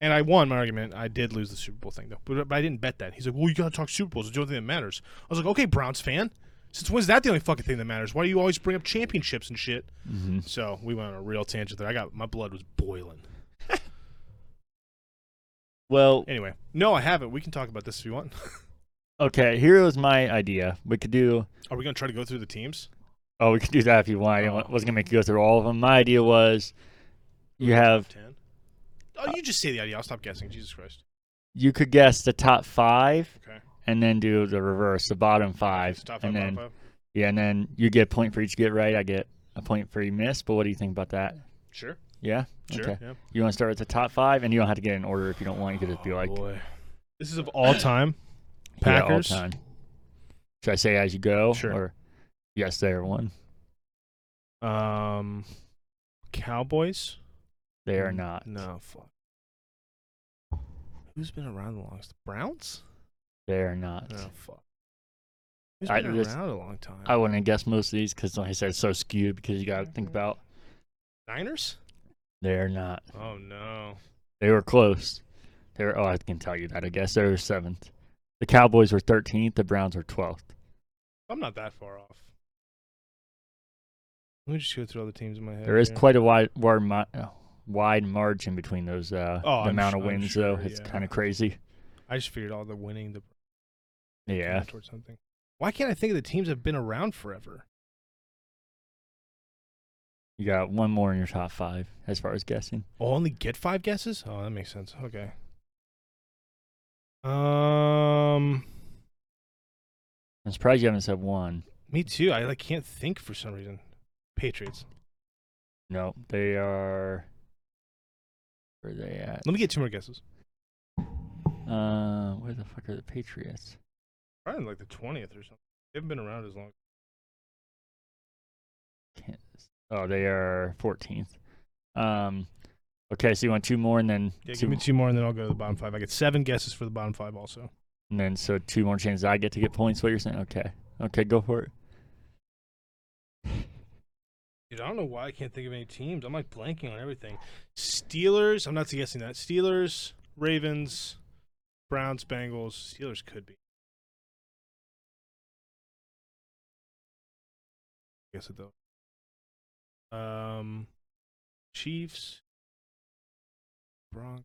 And I won my argument. I did lose the Super Bowl thing though, but, but I didn't bet that. He's like, "Well, you gotta talk Super Bowls. It's the only thing that matters." I was like, "Okay, Browns fan. Since when's that the only fucking thing that matters? Why do you always bring up championships and shit?" hmm So we went on a real tangent there. I got my blood was boiling. Well, Anyway, no, I haven't. We can talk about this if you want. okay. Here was my idea. We could do. Are we gonna try to go through the teams? Oh, we could do that if you want. I Oh. wasn't gonna make you go through all of them. My idea was you have ten. Oh, you just say the idea. I'll stop guessing. Jesus Christ. you could guess the top five Okay. And then do the reverse, the bottom five, top and then five. yeah, and then you get a point for each get right. I get a point for you miss. But what do you think about that? Sure. Yeah. Sure. Okay. Yeah. You want to start with the top five, and you don't have to get in order if you don't want. You could just be Oh, like boy. This is of all time. yeah, all Packers. time. Should I say as you go? Sure. Or yes, there one. Um, Cowboys. They are not. No, fuck. Who's been around the longest? Browns? They are not. No, fuck. Who's I- been this- around a long time? I wouldn't guess most of these because, like I said, it's so skewed because you got to think about Niners? they are not. Oh no. They were close. They were. Oh, I can tell you that. I guess they were seventh. The Cowboys were thirteenth. The Browns were twelfth. I'm not that far off. Let me just go through all the teams in my head. There is here. quite a wide, wide, uh, wide margin between those. Uh, Oh, the I'm amount su- of I'm wins, though, it's yeah. kind of crazy. I just figured all the winning the Yeah. towards something. Why can't I think of the teams that have been around forever? You got one more in your top five as far as guessing. Oh, only get five guesses? Oh, that makes sense. Okay. Um, I'm surprised you haven't said one. me too. I like can't think for some reason. Patriots. No, they are. Where are they at? Let me get two more guesses. Uh, where the fuck are the Patriots? Probably like the twentieth or something. They haven't been around as long. Kansas. Oh, they are 14th. Um, okay, so you want two more, and then Yeah, two, give me two more, and then I'll go to the bottom five. I get seven guesses for the bottom five, also. and then so two more chances I get to get points. What you're saying? Okay, okay, go for it. Dude, I don't know why I can't think of any teams. I'm like blanking on everything. Steelers. I'm not guessing that. Steelers, Ravens, Browns, Bengals. Steelers could be. Guess it though. Um, Chiefs, Bronx.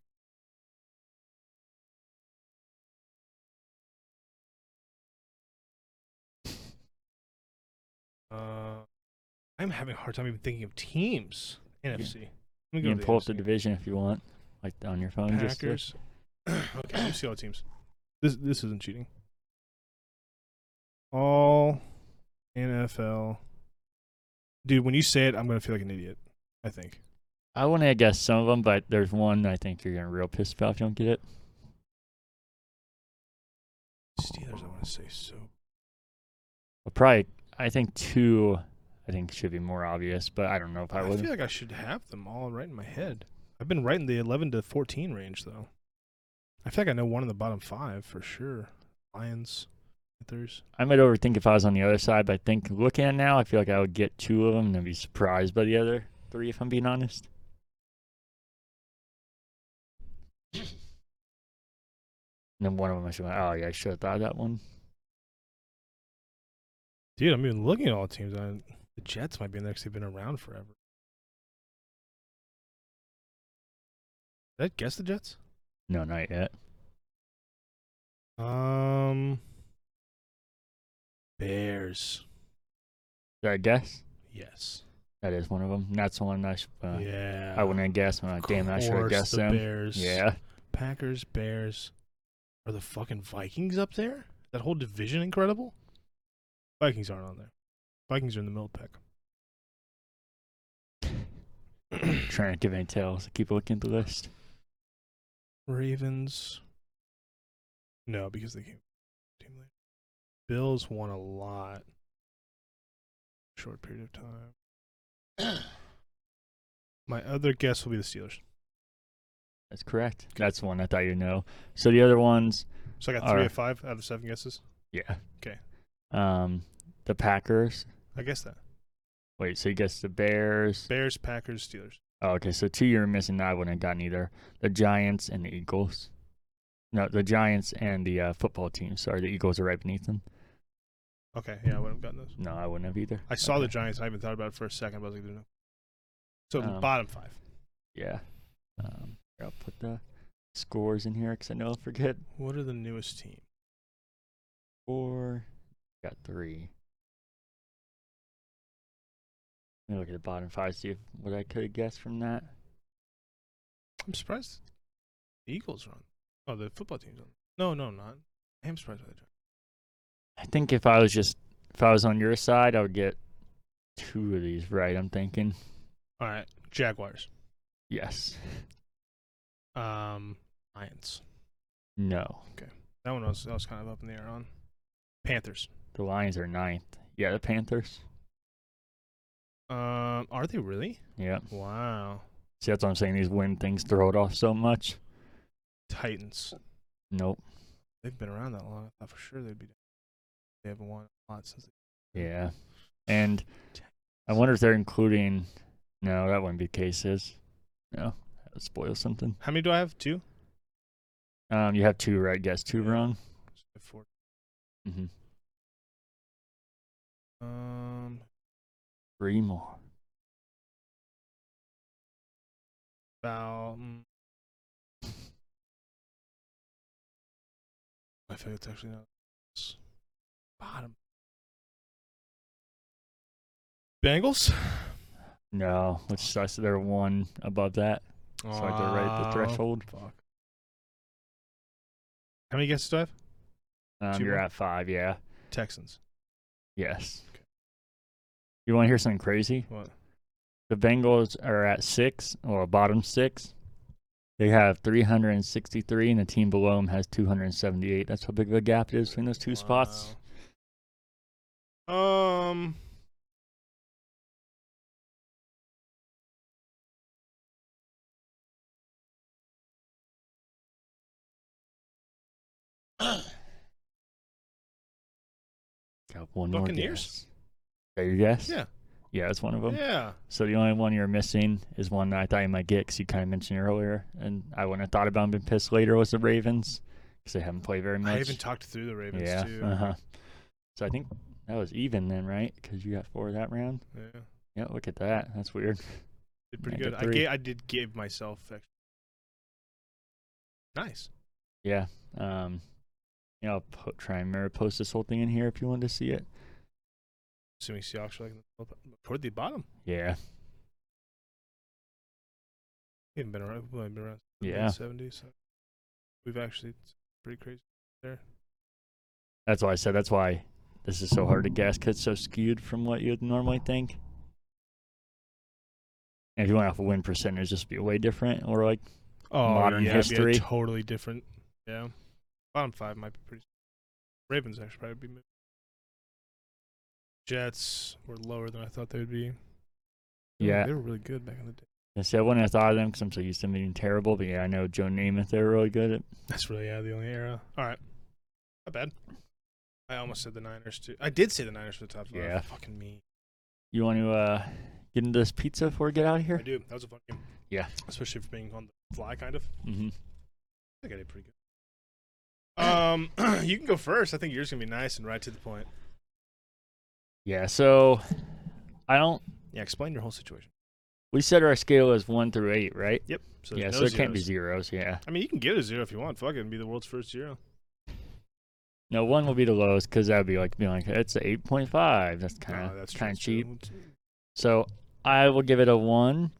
Uh, I'm having a hard time even thinking of teams. NFC. Let me You go can pull up the division if you want, like on your phone. Just to- Packers. okay, let see all teams. This this isn't cheating. All NFL. Dude, when you say it, I'm gonna feel like an idiot. I think. I want to guess some of them, but there's one I think you're gonna real pissed about if you don't get it. Steelers. I want to say so. Well, probably, I think two. I think should be more obvious, but I don't know if I I, would. feel like I should have them all right in my head. I've been right in the 11 to 14 range though. I feel like I know one in the bottom five for sure. Lions, Panthers. I might overthink if I was on the other side, but I think looking at now, I feel like I would get two of them and then be surprised by the other three, if I'm being honest. And then one of them I should. Oh yeah, I should have thought of that one. Dude, I'm even looking at all the teams. I, the Jets might be 'cause they've been around forever. Did I guess the Jets? No, not yet. Um, Bears. Did I guess? Yes. That is one of them. That's the one I should, uh, yeah. I wouldn't have guessed. I'm like, damn, I should have guessed the them. Bears. Yeah. Packers, Bears. Are the fucking Vikings up there? That whole division incredible? Vikings aren't on there. Vikings are in the middle pack. Trying to give any tails. Keep looking at the list. Ravens. No, because they came. Bills won a lot. Short period of time. My other guess will be the Steelers. That's correct. That's one I thought you'd know. So the other ones, So I got three Are- of five out of seven guesses. yeah. Okay. Um, the Packers. I guess that. Wait, so you guessed the Bears. Bears, Packers, Steelers. Oh, okay. So two you're missing. I wouldn't have gotten either. The Giants and the Eagles. No, the Giants and the uh, football team. Sorry, the Eagles are right beneath them. Okay, yeah, I wouldn't have gotten those. No, I wouldn't have either. I saw the Giants. I haven't thought about it for a second. But I was like, no. So Um, bottom five. Yeah. Um, I'll put the scores in here because I know I'll forget. What are the newest team? Four. Got three. Let me look at the bottom five, see if, what I could have guessed from that. I'm surprised the Eagles are on. Oh, the football team's on. No, no, not. I am surprised by the Giants. I think if I was just if I was on your side, I would get two of these right. I'm thinking All right, Jaguars. yes, Um, Lions. no. Okay, that one was, I was kind of up in the air on. Panthers. The Lions are ninth. Yeah, the Panthers. Um, are they really? Yeah. Wow. See, that's what I'm saying. These wind things throw it off so much. Titans. Nope. They've been around that long. I thought for sure they'd be. They haven't won a lot since. Yeah. And I wonder if they're including. No, that wouldn't be cases. No, that would spoil something. How many do I have? Two. Um, you have two right. Guess two Yeah. wrong. So I have Four. Mm-hmm. Um, Three more. about. mm, I think it's actually not. Bottom. Bengals. No, which sucks. They're one above that. Like they're right at the threshold. Fuck. How many guesses do I have? Um, Two you're more? at five. Yeah. Texans. Yes. Okay. You want to hear something crazy? What? The Bengals are at six, or bottom six. They have 363, and the team below them has 278. That's how big of a gap it is between those two spots. Um. Got one more Buccaneers? guess. Your guess? Yeah. Yeah, it's one of them. Yeah. So the only one you're missing is one that I thought you might get because you kind of mentioned it earlier, and I wouldn't have thought about and been pissed later was the Ravens because they haven't played very much. I even talked through the Ravens yeah. too. Uh huh. So I think that was even then, right? Because you got four that round. Yeah. Yeah, look at that. That's weird. Did pretty good. I gave, I did give myself extra. Nice. Yeah. Um. Yeah, I'll po- try and remember post this whole thing in here if you want to see it. Assuming Seahawks are like toward the bottom. Yeah. We haven't been around. We've been around Yeah. seventies. So we've actually pretty crazy there. That's why I said that's why this is so hard to guess because it's so skewed from what you'd normally think. And if you went off a win percentage, it'd just be way different. Or like, Oh, Modern yeah, it'd be a history. totally different. Yeah. Bottom five might be pretty. Ravens actually probably be. Jets were lower than I thought they would be. They were- Yeah. they were really good back in the day. I said I wouldn't have thought of them because I'm so used to them being terrible. But yeah, I know Joe Namath. They're really good at. That's really yeah the only era. All right, not bad. I almost said the Niners too. I did say the Niners for the top five. Yeah. fucking me. You want to uh get into this pizza before we get out of I here? do. That was a fun game. Yeah. especially for being on the fly, kind of. Mm-hmm. I think I did pretty good. Um, you can go first. I think yours gonna be nice and right to the point. Yeah. So I don't. Yeah, explain your whole situation. We said our scale is one through eight, right? Yep. So yeah. there's so no there can't be zeros. zeros. Yeah. I mean, you can get a zero if you want. Fuck it, and be the world's first zero. No, one will be the lowest because that would be like being like it's an eight point five. That's kind of that's kind of cheap. So I will give it a one.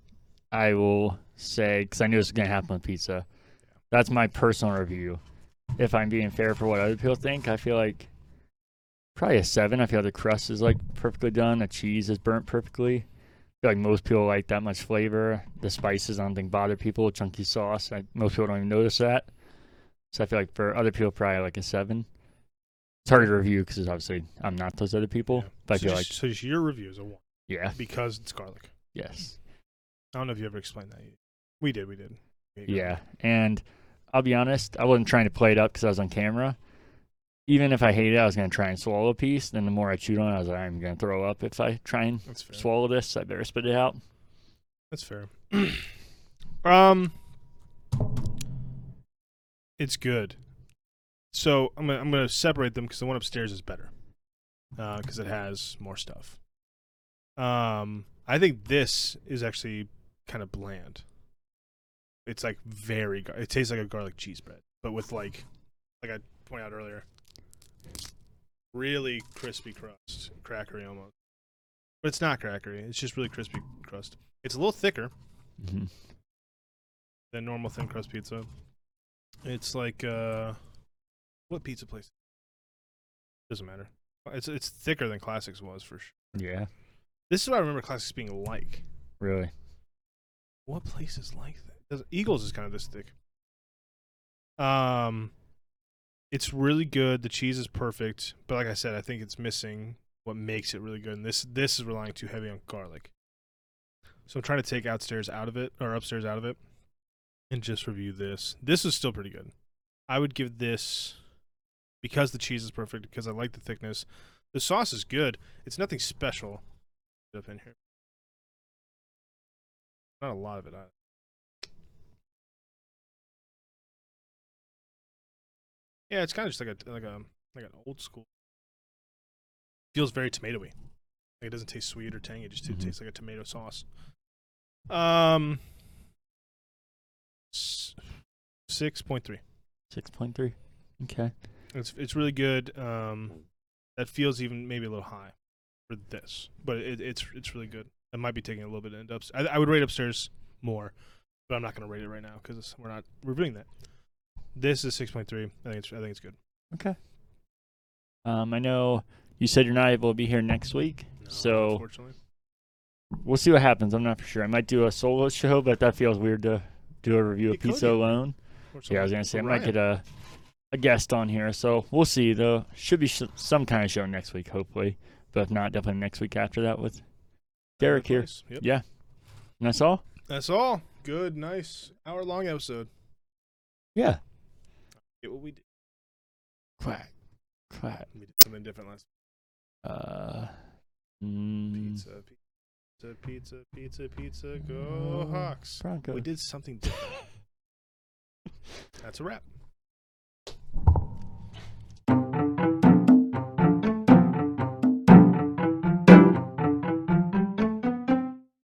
I will say because I knew this was gonna happen with pizza. That's my personal review. If I'm being fair for what other people think, I feel like probably a seven. I feel the crust is like perfectly done. The cheese is burnt perfectly. I feel like most people like that much flavor. The spices I don't think bother people. Chunky sauce. I, most people don't even notice that. So I feel like for other people, probably like a seven. It's hard to review because obviously I'm not those other people. But I so feel just, like so just your review is a one yeah, because it's garlic. yes. I don't know if you ever explained that. We did. We did. Yeah, and I'll be honest, I wasn't trying to play it up because I was on camera. Even if I hated it, I was gonna try and swallow a piece. Then the more I chewed on it, I was like, I'm gonna throw up if I try and swallow this. So I better spit it out. That's fair. um, it's good. So I'm gonna I'm gonna separate them because the one upstairs is better, because it has more stuff. Um, I think this is actually kind of bland. It's like very. It tastes like a garlic cheese bread, but with like, like I pointed out earlier, really crispy crust, crackery almost. But it's not crackery. It's just really crispy crust. It's a little thicker hmm than normal thin crust pizza. It's like uh, what pizza place? Doesn't matter. It's it's thicker than Classics was for sure. Yeah, This is what I remember Classics being like. really. What place is like that? Does- Eagles is kind of this thick. Um, it's really good. The cheese is perfect, but like I said, I think it's missing what makes it really good. And this this is relying too heavy on garlic. So I'm trying to take outstairs out of it or upstairs out of it and just review this. This is still pretty good. I would give this because the cheese is perfect, because I like the thickness. The sauce is good. It's nothing special up in here. Not a lot of it. either. Yeah, it's kind of just like a like a like an old school. Feels very tomatoey. Like it doesn't taste sweet or tangy. It just Mhm. tastes like a tomato sauce. Um, six point three. Six point three. Okay. It's it's really good. Um, that feels even maybe a little high for this, but it, it's it's really good. I might be taking a little bit into upstairs. I, I would rate upstairs more, but I'm not going to rate it right now because we're not reviewing that. This is six point three. I think it's I think it's good. Okay. Um, I know you said you're not able to be here next week, so unfortunately, we'll see what happens. I'm not for sure. I might do a solo show, but that feels weird to do a review of pizza alone. Or Yeah, I was gonna say I might Ryan. get a a guest on here, so we'll see. Though should be sh- some kind of show next week, hopefully. But if not, definitely next week after that with Derek here. Nice. Yep. Yeah, and that's all. That's all. Good, nice, hour long episode. Yeah. Get what we did. Quack, quack. We did something different last. Uh, mm, Pizza, pizza, pizza, pizza, pizza. Go Hawks. Broncos. We did something different. That's a wrap.